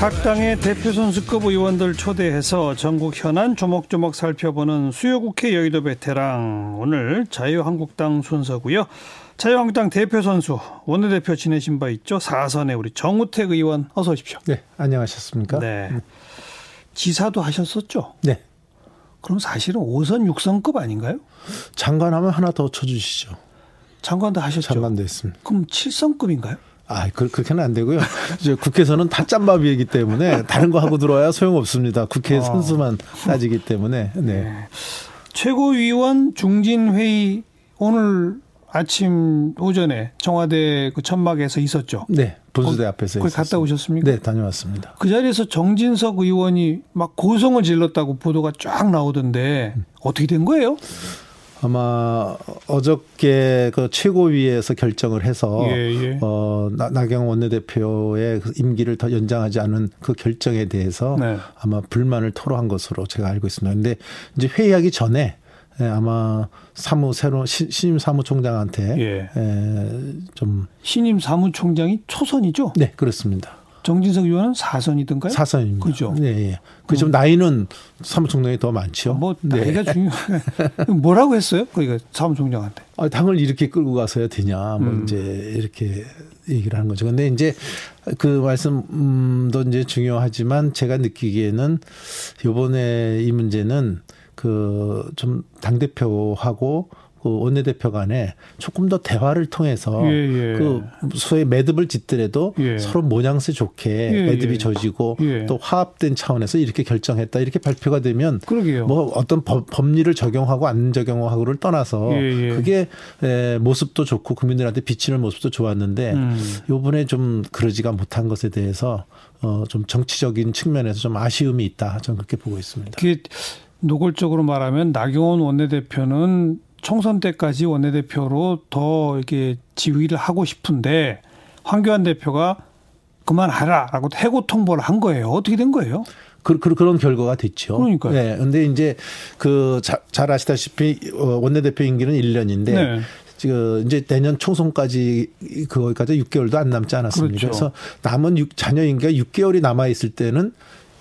각 당의 대표 선수급 의원들 초대해서 전국 현안 조목조목 살펴보는 수요국회 여의도 베테랑 오늘 자유한국당 순서고요. 자유한국당 대표 선수 원내대표 지내신 바 있죠. 사선의 우리 정우택 의원 어서 오십시오. 네, 안녕하셨습니까? 네. 지사도 하셨었죠? 네. 그럼 사실은 5선 6선급 아닌가요? 장관하면 하나 더 쳐주시죠. 장관도 하셨죠? 장관도 했습니다. 그럼 7선급인가요? 아, 그, 그렇게는 안 되고요. 이제 국회에서는 다 짬밥이기 때문에 다른 거 하고 들어와야 소용없습니다. 국회 어. 선수만 따지기 때문에. 네. 네. 최고위원 중진회의 오늘 아침 오전에 청와대 그 천막에서 있었죠. 네. 본수대 앞에서. 거기 갔다. 오셨습니까? 네, 다녀왔습니다. 그 자리에서 정진석 의원이 막 고성을 질렀다고 보도가 쫙 나오던데 어떻게 된 거예요? 아마 어저께 그 최고위에서 결정을 해서 예, 예. 어 나- 나경원 원내대표의 그 임기를 더 연장하지 않은 그 결정에 대해서 네. 아마 불만을 토로한 것으로 제가 알고 있습니다. 근데 이제 회의하기 전에 예, 아마 사무 새로 시- 신임 사무총장한테 예. 예, 좀 신임 사무총장이 초선이죠. 네, 그렇습니다. 정진석 의원은 사선이던가요? 사선입니다. 그죠. 음. 네, 예. 그좀 나이는 사무총장이 더 많죠. 뭐 네. 나이가 중요. 뭐라고 했어요? 그니까 사무총장한테. 아, 당을 이렇게 끌고 가서야 되냐, 뭐 음. 이제 이렇게 얘기를 하는 거죠. 근데 이제 그 말씀도 이제 중요하지만 제가 느끼기에는 요번에 이 문제는 그 좀 당 대표하고 그 원내대표 간에 조금 더 대화를 통해서 예, 예. 그 소위 매듭을 짓더라도 예. 서로 모양새 좋게 예, 매듭이 예. 져지고 예. 또 화합된 차원에서 이렇게 결정했다 이렇게 발표가 되면 그러게요. 뭐 어떤 법, 법리를 적용하고 안 적용하고를 떠나서. 그게 에, 모습도 좋고 국민들한테 비치는 모습도 좋았는데 음. 요번에 좀 그러지가 못한 것에 대해서 어, 좀 정치적인 측면에서 좀 아쉬움이 있다. 저는 그렇게 보고 있습니다. 노골적으로 말하면 나경원 원내대표는 총선 때까지 원내대표로 더 이렇게 지휘를 하고 싶은데 황교안 대표가 그만하라라고 해고 통보를 한 거예요. 어떻게 된 거예요? 그, 그, 그런 결과가 됐죠. 그러니까요. 네. 근데 이제 그 잘 아시다시피 어, 원내대표 임기는 1년인데 네. 지금 이제 내년 총선까지 그거까지 6개월도 안 남지 않았습니다. 그렇죠. 그래서 남은 육- 자녀 임기가 6개월이 남아 있을 때는 어,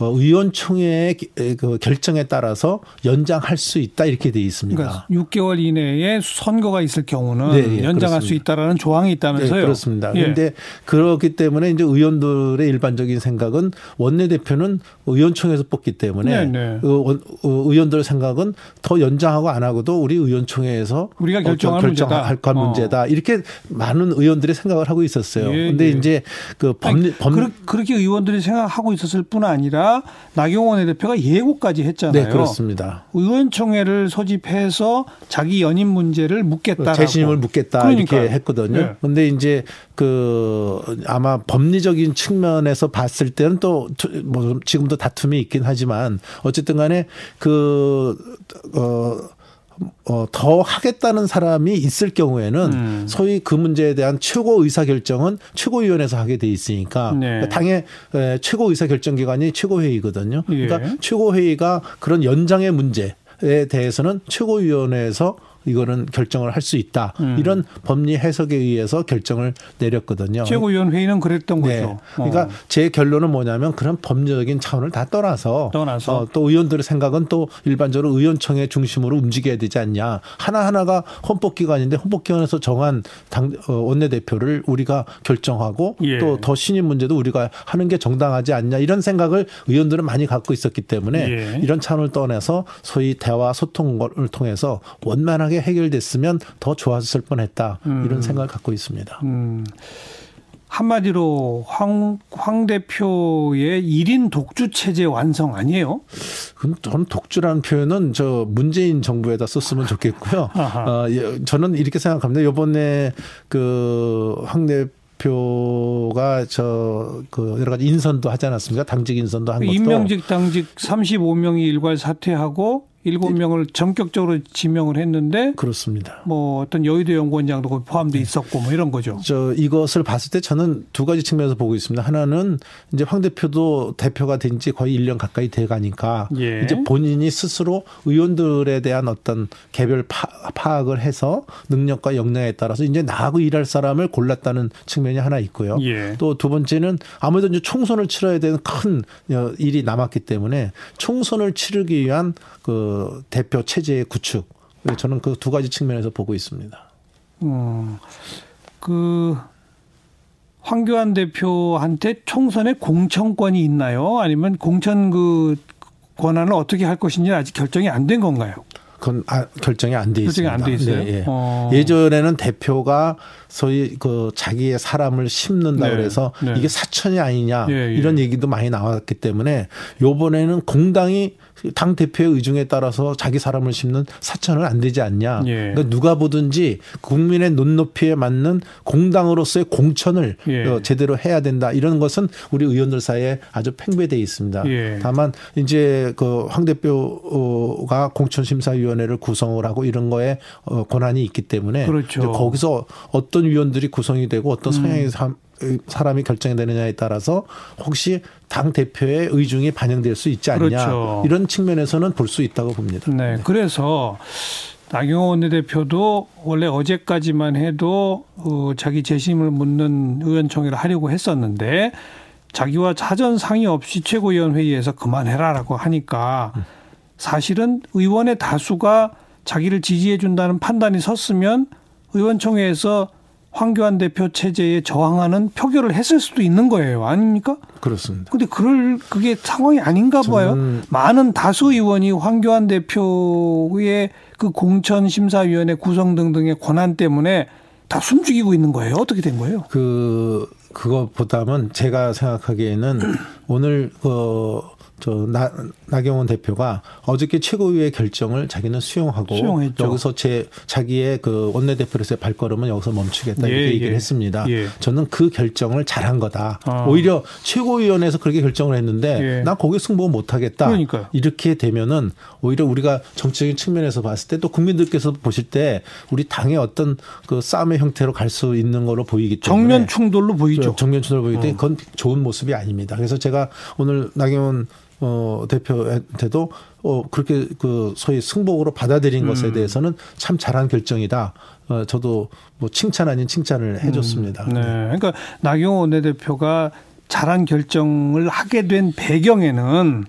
의원총회의 기- 그 결정에 따라서 연장할 수 있다 이렇게 돼 있습니다. 그러니까 6개월 이내에 선거가 있을 경우는 네, 예, 연장할 수 그렇습니다. 있다라는 조항이 네, 있다면서요. 그렇습니다. 예. 그런데 그렇기 때문에 이제 의원들의 일반적인 생각은 원내대표는 의원총회에서 뽑기 때문에 네, 네. 어, 원- 어, 의원들의 생각은 더 연장하고 안 하고도 우리 의원총회에서 우리가 결정할 결정할 문제다. 건 어. 문제다. 이렇게 많은 의원들이 생각을 하고 있었어요. 예, 근데 예. 이제 그 아니, 법리 법 그렇- 그렇게 의원들이 생각하고 있었을 뿐 아니라 나경원 원내대표가 예고까지 했잖아요. 네, 그렇습니다. 의원총회를 소집해서 자기 연임 문제를 묻겠다라고. 재신임을 묻겠다 그러니까요. 이렇게 했거든요. 네. 근데 이제 그 아마 법리적인 측면에서 봤을 때는 또 뭐 지금도 다툼이 있긴 하지만 어쨌든 간에 그 어, 어, 더 하겠다는 사람이 있을 경우에는 음. 소위 그 문제에 대한 최고 의사 결정은 최고위원회에서 하게 돼 있으니까 네. 그러니까 당의 에, 최고 의사 결정 기관이 최고회의거든요. 예. 그러니까 최고회의가 그런 연장의 문제 에 대해서는 최고위원회에서 이거는 결정을 할 수 있다. 음. 이런 법리 해석에 의해서 결정을 내렸거든요. 최고위원 회의는 그랬던 네. 거죠. 그러니까 어. 제 결론은 뭐냐면 그런 법률적인 차원을 다 떠나서, 떠나서. 어, 또 의원들의 생각은 또 일반적으로 의원총회 중심으로 움직여야 되지 않냐. 하나 하나가 헌법기관인데 헌법기관에서 정한 당 어, 원내대표를 우리가 결정하고 예. 또더 신임 문제도 우리가 하는 게 정당하지 않냐 이런 생각을 의원들은 많이 갖고 있었기 때문에 예. 이런 차원을 떠나서 소위 대화 소통을 통해서 원만하게 해결됐으면 더 좋았을 뻔했다 이런 생각을 갖고 있습니다. 음, 한마디로 황, 황 대표의 1인 독주 체제 완성 아니에요? 저는 독주라는 표현은 저 문재인 정부에다 썼으면 좋겠고요. 어, 예, 저는 이렇게 생각합니다. 이번에 그황 대표가 저 그 여러 가지 인선도 하지 않았습니까? 당직 인선도 한 것도 임명직 당직 35명이 일괄 사퇴하고 일곱 명을 전격적으로 지명을 했는데 그렇습니다. 뭐 어떤 여의도 연구원장도 포함돼 있었고 뭐 이런 거죠. 저 이것을 봤을 때 저는 두 가지 측면에서 보고 있습니다. 하나는 이제 황 대표도 대표가 된 지 거의 1년 가까이 돼 가니까 예. 이제 본인이 스스로 의원들에 대한 어떤 개별 파, 파악을 해서 능력과 역량에 따라서 이제 나하고 일할 사람을 골랐다는 측면이 하나 있고요. 예. 또두 번째는 아무래도 이제 총선을 치러야 되는 큰 어, 일이 남았기 때문에 총선을 치르기 위한 그 대표 체제의 구축. 저는 그 두 가지 측면에서 보고 있습니다. 음, 그 황교안 대표한테 총선에 공천권이 있나요? 아니면 공천 그 권한을 어떻게 할 것인지 아직 결정이 안 된 건가요? 그건 아, 결정이 안 돼 있습니다. 안돼 있어요. 네, 예. 어. 예전에는 대표가 소위 그 자기의 사람을 심는다 네, 그래서 네. 이게 사천이 아니냐 예, 예. 이런 얘기도 많이 나왔기 때문에 요번에는 공당이 당 대표의 의중에 따라서 자기 사람을 심는 사천은 안 되지 않냐. 예. 그러니까 누가 보든지 국민의 눈높이에 맞는 공당으로서의 공천을 예. 어, 제대로 해야 된다. 이런 것은 우리 의원들 사이에 아주 팽배돼 있습니다. 예. 다만 이제 그 황 대표가 공천심사위원회를 구성을 하고 이런 거에 어, 권한이 있기 때문에 그렇죠. 거기서 어떤 위원들이 구성이 되고 어떤 음. 성향의 사- 사람이 결정이 되느냐에 따라서 혹시 당 대표의 의중이 반영될 수 있지 않냐 그렇죠. 이런 측면에서는 볼 수 있다고 봅니다. 네. 그래서 나경원 원내대표도 원래 어제까지만 해도 어, 자기 재심을 묻는 의원총회를 하려고 했었는데 자기와 사전 상의 없이 최고위원 회의에서 그만해라라고 하니까 사실은 의원의 다수가 자기를 지지해 준다는 판단이 섰으면 의원총회에서 황교안 대표 체제에 저항하는 표결을 했을 수도 있는 거예요. 아닙니까? 그렇습니다. 근데 그럴 그게 상황이 아닌가 봐요. 많은 다수 의원이 황교안 대표의 그 공천 심사위원회 구성 등등의 권한 때문에 다 숨죽이고 있는 거예요. 어떻게 된 거예요? 그 그것보다는 제가 생각하기에는 오늘 그 저 나경원 대표가 어저께 최고위의 결정을 자기는 수용하고 수용했죠. 여기서 제 자기의 그 원내대표로서의 발걸음은 여기서 멈추겠다 예, 이렇게 얘기를 예. 했습니다. 예. 저는 그 결정을 잘한 거다. 어. 오히려 최고위원회에서 그렇게 결정을 했는데 예. 난 거기 승부 못하겠다. 그러니까요. 이렇게 되면은 오히려 우리가 정치적인 측면에서 봤을 때 또 국민들께서 보실 때 우리 당의 어떤 그 싸움의 형태로 갈 수 있는 걸로 보이기 때문에 정면 충돌로 보이죠. 정면 충돌 보이기 어. 때문에 그건 좋은 모습이 아닙니다. 그래서 제가 오늘 나경원 어, 대표한테도 어, 그렇게 그 소위 승복으로 받아들인 음. 것에 대해서는 참 잘한 결정이다. 어, 저도 뭐 칭찬 아닌 칭찬을 해줬습니다. 네. 그러니까 나경원 원내대표가 잘한 결정을 하게 된 배경에는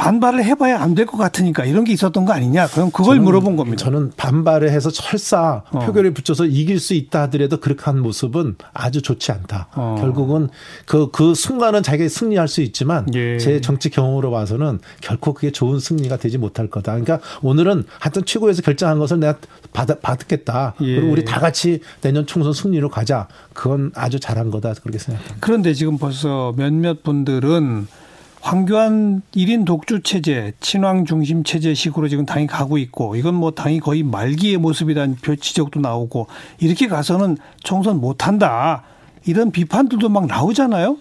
반발을 해봐야 안 될 것 같으니까 이런 게 있었던 거 아니냐? 그럼 그걸 저는- 물어본 겁니다. 저는 반발을 해서 설사 어. 표결에 붙여서 이길 수 있다 하더라도 그렇게 한 모습은 아주 좋지 않다. 어. 결국은 그, 그 순간은 자기가 승리할 수 있지만 예. 제 정치 경험으로 봐서는 결코 그게 좋은 승리가 되지 못할 거다. 그러니까 오늘은 하여튼 최고에서 결정한 것을 내가 받, 받겠다. 예. 그리고 우리 다 같이 내년 총선 승리로 가자. 그건 아주 잘한 거다. 그렇게 생각합니다. 그런데 지금 벌써 몇몇 분들은 황교안 1인 독주 체제, 친황 중심 체제식으로 지금 당이 가고 있고 이건 뭐 당이 거의 말기의 모습이라는 표 지적도 나오고 이렇게 가서는 총선 못 한다. 이런 비판들도 막 나오잖아요.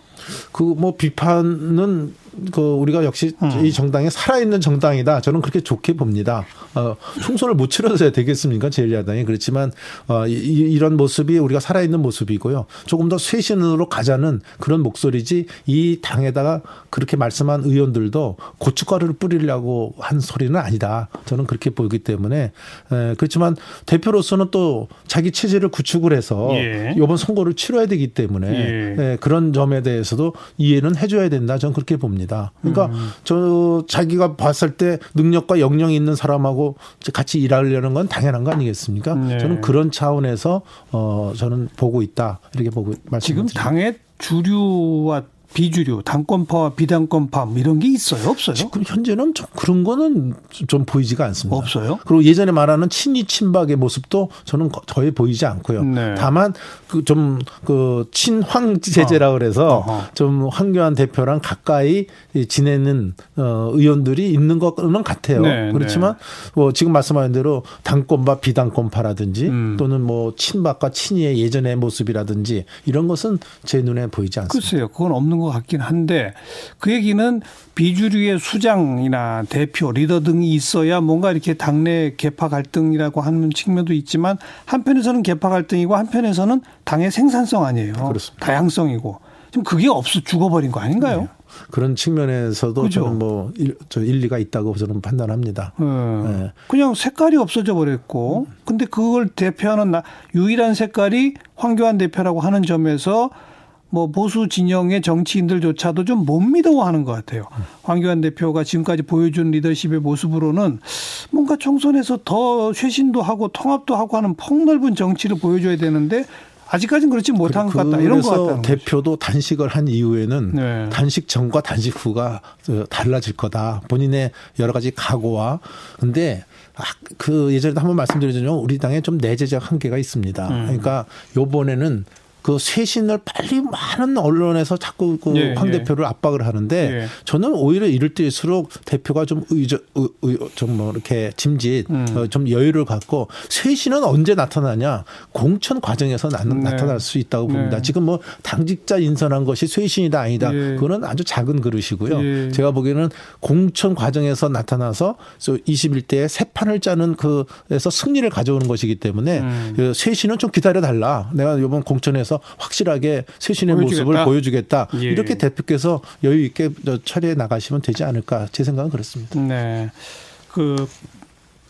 그 뭐 비판은 그 우리가 역시 음. 이 정당이 살아있는 정당이다. 저는 그렇게 좋게 봅니다. 어, 총선을 못 치러서야 되겠습니까? 제1야당이. 그렇지만 어, 이, 이런 모습이 우리가 살아있는 모습이고요. 조금 더 쇄신으로 가자는 그런 목소리지 이 당에다가 그렇게 말씀한 의원들도 고춧가루를 뿌리려고 한 소리는 아니다. 저는 그렇게 보기 때문에 에, 그렇지만 대표로서는 또 자기 체제를 구축을 해서 예. 이번 선거를 치러야 되기 때문에 예. 예, 그런 점에 대해서도 이해는 해줘야 된다. 저는 그렇게 봅니다. 그러니까 음. 저 자기가 봤을 때 능력과 역량이 있는 사람하고 같이 일하려는 건 당연한 거 아니겠습니까? 네. 저는 그런 차원에서 어 저는 보고 있다 이렇게 보고 지금 말씀드립니다. 당의 주류와 비주류, 당권파와 비당권파 뭐 이런 게 있어요? 없어요? 지금 현재는 좀 그런 거는 좀 보이지가 않습니다. 없어요? 그리고 예전에 말하는 친이 친박의 모습도 저는 거- 거의 보이지 않고요. 네. 다만 그좀그 친황 제재라 그래서 어허. 좀 황교안 대표랑 가까이 지내는 어 의원들이 있는 것은 같아요. 네, 그렇지만 뭐 지금 말씀하신 대로 당권파 비당권파라든지 음. 또는 뭐 친박과 친이의 예전의 모습이라든지 이런 것은 제 눈에 보이지 않습니다. 글쎄요. 그건 없는 있는 것 같긴 한데 그 얘기는 비주류의 수장이나 대표, 리더 등이 있어야 뭔가 이렇게 당내 개파 갈등이라고 하는 측면도 있지만 한편에서는 개파 갈등이고 한편에서는 당의 생산성 아니에요. 그렇습니다. 다양성이고 지금 그게 없어 죽어버린 거 아닌가요? 네. 그런 측면에서도 그죠? 저는 뭐 일, 저 일리가 있다고 저는 판단합니다. 네. 네. 그냥 색깔이 없어져 버렸고, 근데 그걸 대표하는 나- 유일한 색깔이 황교안 대표라고 하는 점에서 뭐 보수 진영의 정치인들조차도 좀 못 믿어하는 것 같아요. 황교안 대표가 지금까지 보여준 리더십의 모습으로는 뭔가 총선에서 더 쇄신도 하고 통합도 하고 하는 폭넓은 정치를 보여줘야 되는데 아직까지는 그렇지 못한 것 같다. 이런 것 거죠. 대표도 단식을 한 이후에는 네. 단식 전과 단식 후가 어, 달라질 거다. 본인의 여러 가지 각오와 근데 아, 그 예전에도 한번 말씀드렸지만 우리 당에 좀 내재적 한계가 있습니다. 음. 그러니까 요번에는 그 쇄신을 빨리 많은 언론에서 자꾸 그 예, 황 예. 대표를 압박을 하는데 예. 저는 오히려 이럴 때일수록 대표가 좀 의저 좀뭐 이렇게 짐짓 음. 어, 좀 여유를 갖고 쇄신은 언제 나타나냐 공천 과정에서 나, 네. 나타날 수 있다고 봅니다. 네. 지금 뭐 당직자 인선한 것이 쇄신이다 아니다 예. 그거는 아주 작은 그릇이고요. 예. 제가 보기에는 공천 과정에서 나타나서 21대에 새 판을 짜는 그에서 승리를 가져오는 것이기 때문에 음. 그 쇄신은 좀 기다려 달라. 내가 이번 공천에서 확실하게 쇄신의 보여주겠다. 모습을 보여주겠다. 예. 이렇게 대표께서 여유 있게 저 처리해 나가시면 되지 않을까 제 생각은 그렇습니다. 네. 그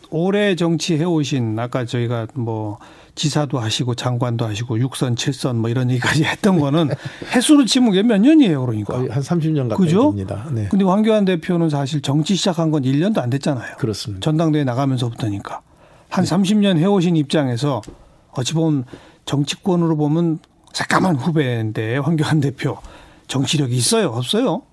오래 정치해 오신 아까 저희가 뭐 지사도 하시고 장관도 하시고 육선 칠선 뭐 이런 얘기까지 했던 거는 횟수로 치면 그게 몇 년이에요, 그러니까. 거의 한 30년 가까이 그죠? 됩니다. 네. 근데 황교안 대표는 사실 정치 시작한 건 1년도 안 됐잖아요. 그렇습니다. 전당대회 나가면서부터니까. 한 30년 해 오신 입장에서 어찌 보면 정치권으로 보면 새까만 후배인데 황교안 대표 정치력이 있어요, 없어요?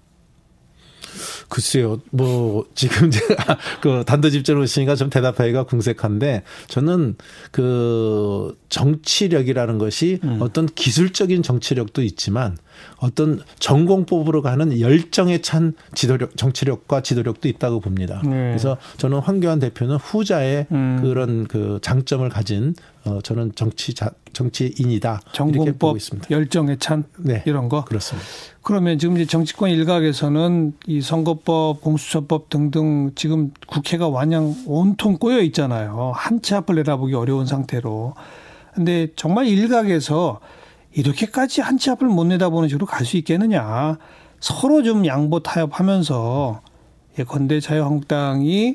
글쎄요, 뭐, 지금 제가 그 단도직입적으로 오시니까 좀 대답하기가 궁색한데 저는 그 정치력이라는 것이 음. 어떤 기술적인 정치력도 있지만 어떤 전공법으로 가는 열정에 찬 지도력, 정치력과 지도력도 있다고 봅니다. 네. 그래서 저는 황교안 대표는 후자의 음. 그런 그 장점을 가진 어, 저는 정치, 자, 정치인이다. 전공법, 있습니다. 열정에 찬 네. 이런 거. 그렇습니다. 그러면 지금 이제 정치권 일각에서는 이 선거법, 공수처법 등등 지금 국회가 완양 온통 꼬여 있잖아요. 한치 앞을 내다보기 어려운 상태로. 근데 정말 일각에서 이렇게까지 한치 앞을 못 내다보는 식으로 갈 수 있겠느냐. 서로 좀 양보 타협하면서 예컨대 자유한국당이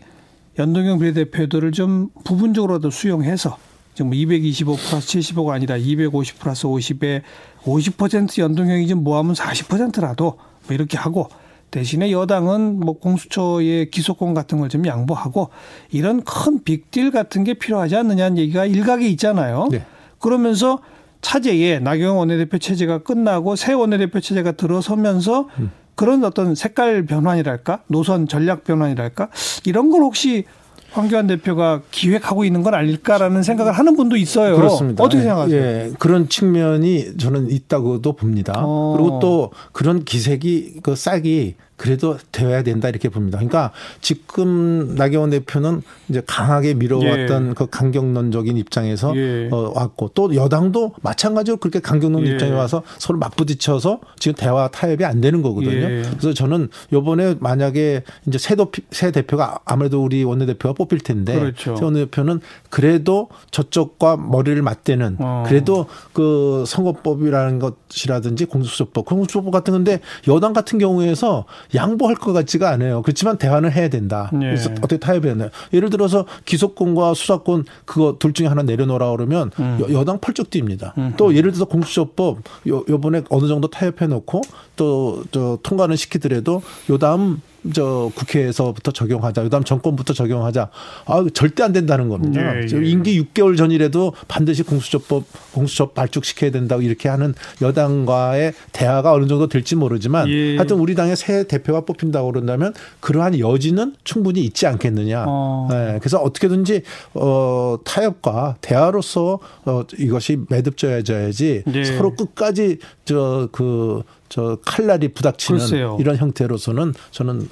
연동형 비례대표들을 좀 부분적으로도 수용해서 지금 뭐225 플러스 75가 아니라 250 플러스 50에 50% 연동형이 좀 모하면 40%라도 뭐 이렇게 하고 대신에 여당은 뭐 공수처의 기소권 같은 걸 좀 양보하고 이런 큰 빅딜 같은 게 필요하지 않느냐는 얘기가 일각에 있잖아요. 네. 그러면서 차제에 나경원 원내대표 체제가 끝나고 새 원내대표 체제가 들어서면서 그런 어떤 색깔 변환이랄까 노선 전략 변환이랄까 이런 걸 혹시 황교안 대표가 기획하고 있는 건 아닐까라는 생각을 하는 분도 있어요. 그렇습니다. 어떻게 예, 생각하세요? 예, 그런 측면이 저는 있다고도 봅니다. 어. 그리고 또 그런 기색이 그 싹이 그래도 되어야 된다 이렇게 봅니다. 그러니까 지금 나경원 대표는 이제 강하게 밀어왔던 예. 그 강경론적인 입장에서 예. 어, 왔고 또 여당도 마찬가지로 그렇게 강경론 예. 입장에 와서 서로 맞부딪혀서 지금 대화 타협이 안 되는 거거든요. 예. 그래서 저는 요번에 만약에 이제 새, 도, 새 대표가 아무래도 우리 원내대표가 뽑힐 텐데 그렇죠. 새 원내대표는 그래도 저쪽과 머리를 맞대는 어. 그래도 그 선거법이라는 것이라든지 공수처법, 공수처법 같은 건데 여당 같은 경우에서 양보할 것 같지가 않아요. 그렇지만 대화는 해야 된다. 예. 그래서 어떻게 타협해야 되나요? 예를 들어서 기소권과 수사권 그거 둘 중에 하나 내려놓으라 그러면 음. 여, 당 펄쩍 뜁니다. 또 예를 들어서 공수처법 요, 요번에 어느 정도 타협해 놓고 또저 통과는 시키더라도 요 다음 저 국회에서부터 적용하자. 요다음 정권부터 적용하자. 아, 절대 안 된다는 겁니다. 예, 예. 임기 6개월 전이라도 반드시 공수처법 공수처 발족시켜야 된다고 이렇게 하는 여당과의 대화가 어느 정도 될지 모르지만 예. 하여튼 우리 당의 새 대표가 뽑힌다고 그런다면 그러한 여지는 충분히 있지 않겠느냐. 어. 네, 그래서 어떻게든지 어 타협과 대화로서 어 이것이 매듭져야지 예. 서로 끝까지 저그 저 칼날이 부닥치는 글쎄요. 이런 형태로서는 저는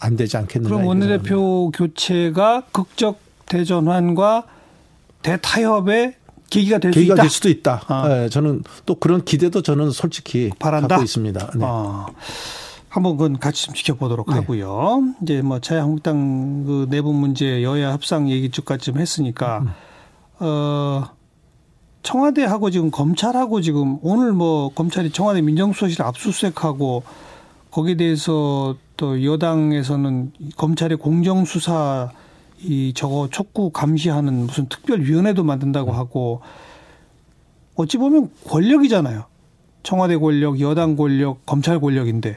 안 되지 않겠느냐. 그럼 원내대표 교체가 극적 대전환과 대타협의 계기가 될수 계기가. 될 수도 있다. 아. 네, 저는 또 그런 기대도 저는 솔직히 바란다? 갖고 있습니다. 네. 어, 한번 그건 같이 좀 지켜보도록 네. 하고요. 이제 뭐 자유한국당 그 내부 문제 여야 협상 얘기 쭉까지 좀 했으니까 음. 어 청와대하고 지금 검찰하고 지금 오늘 뭐 검찰이 청와대 민정수석실 압수수색하고 거기에 대해서 또 여당에서는 검찰의 공정수사 이 저거 촉구 감시하는 무슨 특별위원회도 만든다고 하고 어찌 보면 권력이잖아요. 청와대 권력, 여당 권력, 검찰 권력인데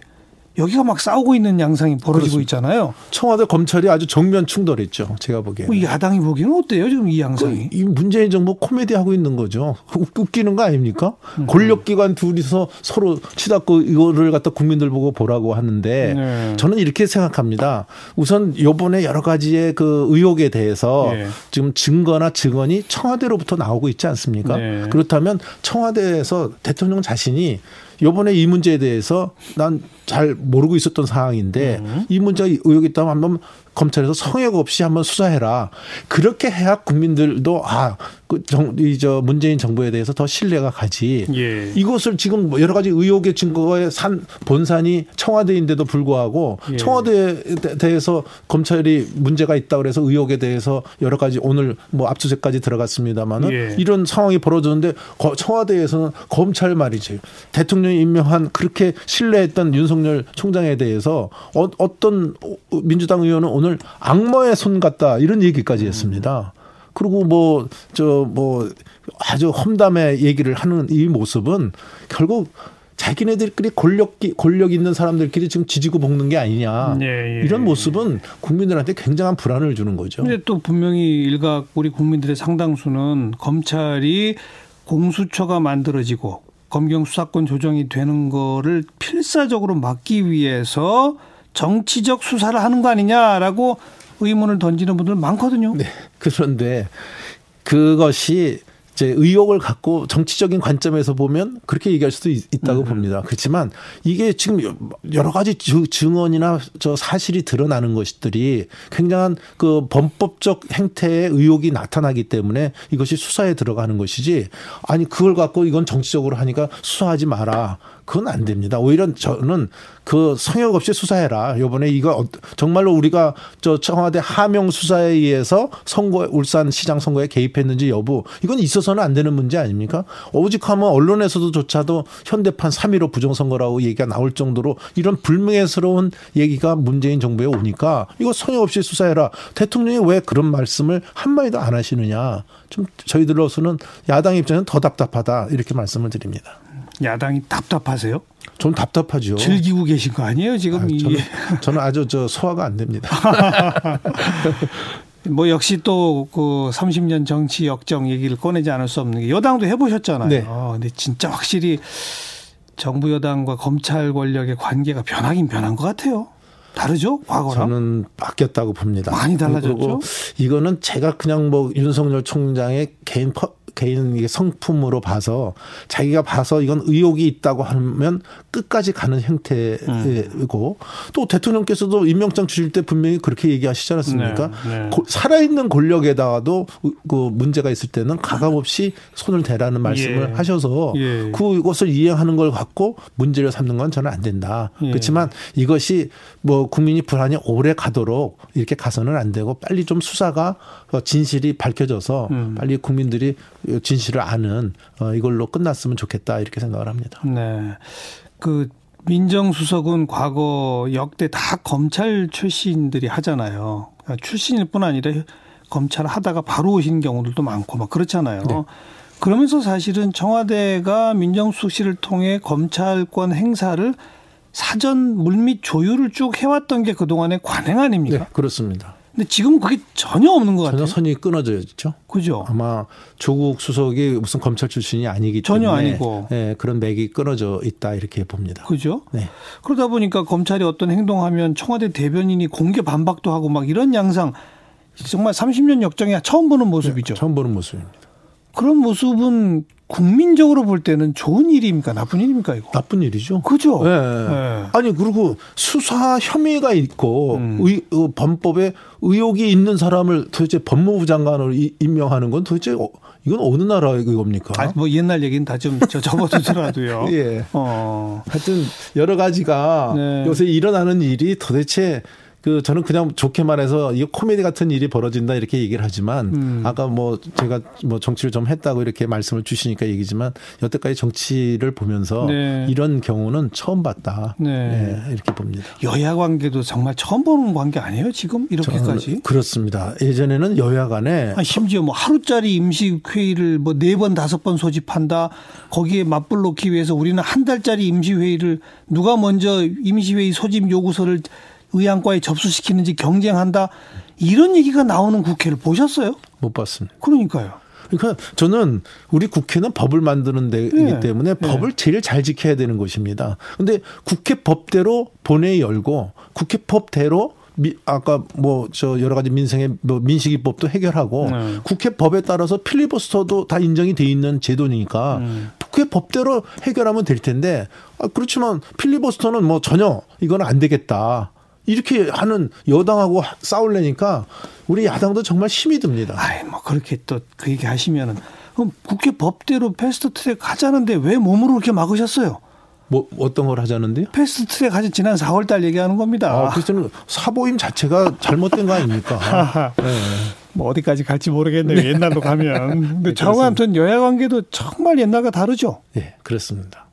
여기가 막 싸우고 있는 양상이 벌어지고 그렇습니다. 있잖아요. 청와대 검찰이 아주 정면 충돌했죠. 제가 보기에는. 뭐이 야당이 보기에는 어때요? 지금 이그 양상이. 이 문재인 정부 코미디 하고 있는 거죠. 웃- 웃기는 거 아닙니까? 음. 권력기관 둘이서 서로 치닫고 이거를 갖다 국민들 보고 보라고 하는데 네. 저는 이렇게 생각합니다. 우선 요번에 여러 가지의 그 의혹에 대해서 예. 지금 증거나 증언이 청와대로부터 나오고 있지 않습니까? 네. 그렇다면 청와대에서 대통령 자신이 요번에 이 문제에 대해서 난 잘 모르고 있었던 상황인데 음. 이 문제가 의혹이 있다면 한번 검찰에서 성역 없이 한번 수사해라. 그렇게 해야 국민들도 아, 그 정, 이 저 문재인 정부에 대해서 더 신뢰가 가지. 예. 이것을 지금 뭐 여러 가지 의혹의 증거의 산 본산이 청와대인데도 불구하고 예. 청와대에 대- 대해서 검찰이 문제가 있다 그래서 의혹에 대해서 여러 가지 오늘 뭐 압수수색까지 들어갔습니다만은 예. 이런 상황이 벌어졌는데 거- 청와대에서는 검찰 말이지 대통령이 임명한 그렇게 신뢰했던 윤석열 총장에 대해서 어, 어떤 민주당 의원은 오늘 악마의 손 같다 이런 얘기까지 했습니다. 그리고 뭐저뭐 아주 험담의 얘기를 하는 이 모습은 결국 자기네들끼리 권력 권력 있는 사람들끼리 지금 지지고 볶는 게 아니냐 예, 예. 이런 모습은 국민들한테 굉장한 불안을 주는 거죠. 근데 또 분명히 일각 우리 국민들의 상당수는 검찰이 공수처가 만들어지고 검경 수사권 조정이 되는 거를 필사적으로 막기 위해서 정치적 수사를 하는 거 아니냐라고 의문을 던지는 분들 많거든요. 네. 그런데 그것이 이제 의혹을 갖고 정치적인 관점에서 보면 그렇게 얘기할 수도 있, 음. 다고 봅니다. 그렇지만 이게 지금 여러 가지 주- 증언이나 저 사실이 드러나는 것들이 굉장한 그 범법적 행태의 의혹이 나타나기 때문에 이것이 수사에 들어가는 것이지 아니 그걸 갖고 이건 정치적으로 하니까 수사하지 마라. 그건 안 됩니다. 오히려 저는 그 성역 없이 수사해라. 요번에 이거 어- 정말로 우리가 저 청와대 하명 수사에 의해서 선거 울산 시장 선거에 개입했는지 여부 이건 있어서는 안 되는 문제 아닙니까? 오직하면 언론에서도 조차도 현대판 3.15 부정선거라고 얘기가 나올 정도로 이런 불명예스러운 얘기가 문재인 정부에 오니까 이거 성역 없이 수사해라. 대통령이 왜 그런 말씀을 한마디도 안 하시느냐. 좀 저희들로서는 야당 입장에는 더 답답하다 이렇게 말씀을 드립니다. 야당이 답답하세요? 좀 답답하죠. 즐기고 계신 거 아니에요? 지금 아, 이 저는, 저는 아주 저 소화가 안 됩니다. 뭐 역시 또 그 30년 정치 역정 얘기를 꺼내지 않을 수 없는 게 여당도 해보셨잖아요. 네. 어, 근데 진짜 확실히 정부 여당과 검찰 권력의 관계가 변하긴 변한 것 같아요. 다르죠? 과거랑? 저는 바뀌었다고 봅니다. 많이 달라졌죠? 이거는 제가 그냥 뭐 윤석열 총장의 개인 퍼, 개인 성품으로 봐서 자기가 봐서 이건 의혹이 있다고 하면 끝까지 가는 형태이고 또 대통령께서도 임명장 주실 때 분명히 그렇게 얘기하시지 않았습니까? 네, 네. 고- 살아있는 권력에다가도 그 문제가 있을 때는 가감없이 손을 대라는 말씀을 예. 하셔서 예. 그것을 이행하는 걸 갖고 문제를 삼는 건 저는 안 된다. 예. 그렇지만 이것이 뭐 국민이 불안이 오래 가도록 이렇게 가서는 안 되고 빨리 좀 수사가 어, 진실이 밝혀져서 음. 빨리 국민들이 진실을 아는 어, 이걸로 끝났으면 좋겠다 이렇게 생각을 합니다. 네. 그 민정수석은 과거 역대 다 검찰 출신들이 하잖아요. 그러니까 출신일 뿐 아니라 검찰 하다가 바로 오신 경우들도 많고 막 그렇잖아요. 네. 그러면서 사실은 청와대가 민정수석실을 통해 검찰권 행사를 사전 물밑 조율을 쭉 해왔던 게 그동안의 관행 아닙니까? 네, 그렇습니다. 근데 지금은 그게 전혀 없는 것 같아요. 전혀 선이 끊어져 있죠. 그죠? 아마 조국 수석이 무슨 검찰 출신이 아니기 전혀 때문에 아니고. 예, 그런 맥이 끊어져 있다 이렇게 봅니다. 그죠? 네. 그러다 보니까 검찰이 어떤 행동하면 청와대 대변인이 공개 반박도 하고 막 이런 양상 정말 30년 역정이 처음 보는 모습이죠. 처음 보는 모습입니다. 그런 모습은 국민적으로 볼 때는 좋은 일입니까? 나쁜 일입니까, 이거? 나쁜 일이죠. 그죠? 네. 네. 아니 그리고 수사 혐의가 있고 음. 의, 어, 범법에 의혹이 있는 사람을 도대체 법무부 장관으로 이- 임명하는 건 도대체 어, 이건 어느 나라의 겁니까? 아, 뭐 옛날 얘기는 다 좀 접어두더라도요. 예. 어. 하여튼 여러 가지가 네. 요새 일어나는 일이 도대체 그 저는 그냥 좋게 말해서 이거 코미디 같은 일이 벌어진다 이렇게 얘기를 하지만 음. 아까 뭐 제가 뭐 정치를 좀 했다고 이렇게 말씀을 주시니까 얘기지만 여태까지 정치를 보면서 네. 이런 경우는 처음 봤다. 네. 네, 이렇게 봅니다. 여야 관계도 정말 처음 보는 관계 아니에요? 지금 이렇게까지? 그렇습니다. 예전에는 여야 간에 아, 심지어 뭐 하루짜리 임시 회의를 뭐 네 번 다섯 번 소집한다. 거기에 맞불 놓기 위해서 우리는 한 달짜리 임시 회의를 누가 먼저 임시 회의 소집 요구서를 의안과에 접수시키는지 경쟁한다. 이런 얘기가 나오는 국회를 보셨어요? 못 봤습니다. 그러니까요. 그러니까 저는 우리 국회는 법을 만드는 데이기 네. 때문에 법을 제일 잘 지켜야 되는 것입니다. 근데 국회 법대로 본회의 열고 국회 법대로 미, 아까 뭐 저 여러 가지 민생의 뭐 민식이법도 해결하고 네. 국회 법에 따라서 필리버스터도 다 인정이 돼 있는 제도니까 음. 국회 법대로 해결하면 될 텐데 아, 그렇지만 필리버스터는 뭐 전혀 이건 안 되겠다. 이렇게 하는 여당하고 싸우려니까 우리 야당도 정말 힘이 듭니다. 아이 뭐 그렇게 또 그 얘기 하시면은 그럼 국회 법대로 패스트 트랙 하자는데 왜 몸으로 그렇게 막으셨어요? 뭐 어떤 걸 하자는데요? 패스트 트랙 하자 지난 4월 달 얘기하는 겁니다. 아, 그래서 사보임 자체가 잘못된 거 아닙니까? 네. 뭐 어디까지 갈지 모르겠네요. 옛날로 가면. 근데 저와 아무튼 여야 관계도 정말 옛날과 다르죠. 예, 그렇습니다.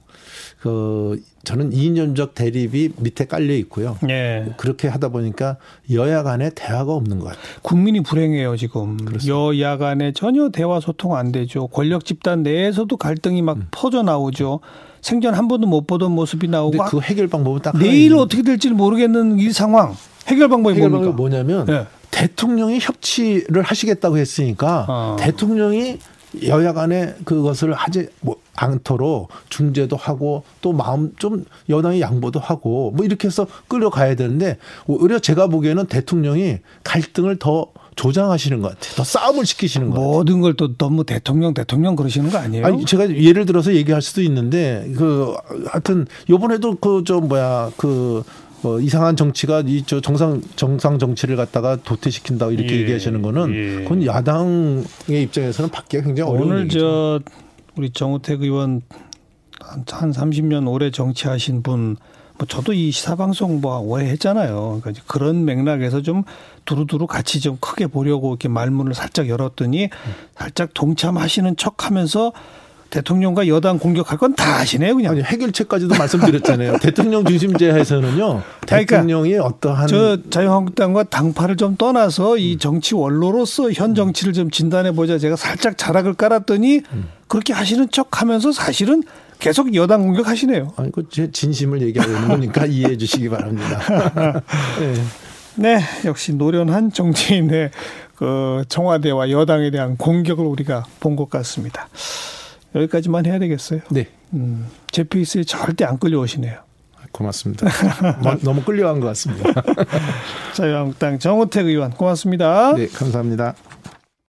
그 저는 이념적 대립이 밑에 깔려 있고요. 예. 그렇게 하다 보니까 여야 간에 대화가 없는 것 같아요. 국민이 불행해요, 지금. 여야 간에 전혀 대화 소통 안 되죠. 권력 집단 내에서도 갈등이 막 퍼져 나오죠. 생전 한 번도 못 보던 모습이 나오고 그 해결 방법은 딱 내일 어떻게 될지 모르겠는 이 상황. 해결 방법이 해결 뭡니까? 방법이 뭐냐면 예. 대통령이 협치를 하시겠다고 했으니까 어. 대통령이 여야 간에 그것을 하지 뭐 않도록 중재도 하고 또 마음 좀 여당이 양보도 하고 뭐 이렇게 해서 끌어가야 되는데 오히려 제가 보기에는 대통령이 갈등을 더 조장하시는 것 같아요. 더 싸움을 시키시는 것 같아요. 모든 걸 또 너무 대통령 대통령 그러시는 거 아니에요? 아니 제가 예를 들어서 얘기할 수도 있는데 그 하여튼 요번에도 그저 뭐야 그 뭐 이상한 정치가 이 저 정상 정상 정치를 갖다가 도태시킨다 이렇게 예, 얘기하시는 거는 예. 그건 야당의 입장에서는 받기가 굉장히 어려운 오늘 얘기죠. 저 우리 정우택 의원 한, 한 30년 오래 정치하신 분, 뭐 저도 이 시사 방송 뭐 오래 했잖아요. 그러니까 그런 맥락에서 좀 두루두루 같이 좀 크게 보려고 이렇게 말문을 살짝 열었더니 살짝 동참하시는 척 하면서 대통령과 여당 공격할 건다 하시네요, 그냥. 아니 해결책까지도 말씀드렸잖아요. 대통령 중심제에서는요. 그러니까 대통령이 어떠한 저 자유한국당과 당파를 좀 떠나서 이 정치 원로로서 현 정치를 좀 진단해 보자 제가 살짝 자락을 깔았더니 그렇게 하시는 척하면서 사실은 계속 여당 공격하시네요. 아니 그제 진심을 얘기하는 거니까 이해해 주시기 바랍니다. 네. 네, 역시 노련한 정치인의 그 청와대와 여당에 대한 공격을 우리가 본 것 같습니다. 여기까지만 해야 되겠어요. 네. 음, 제 페이스에 절대 안 끌려오시네요. 고맙습니다. 너- 너무 끌려간 것 같습니다. 자유한국당 정우택 의원 고맙습니다. 네, 감사합니다.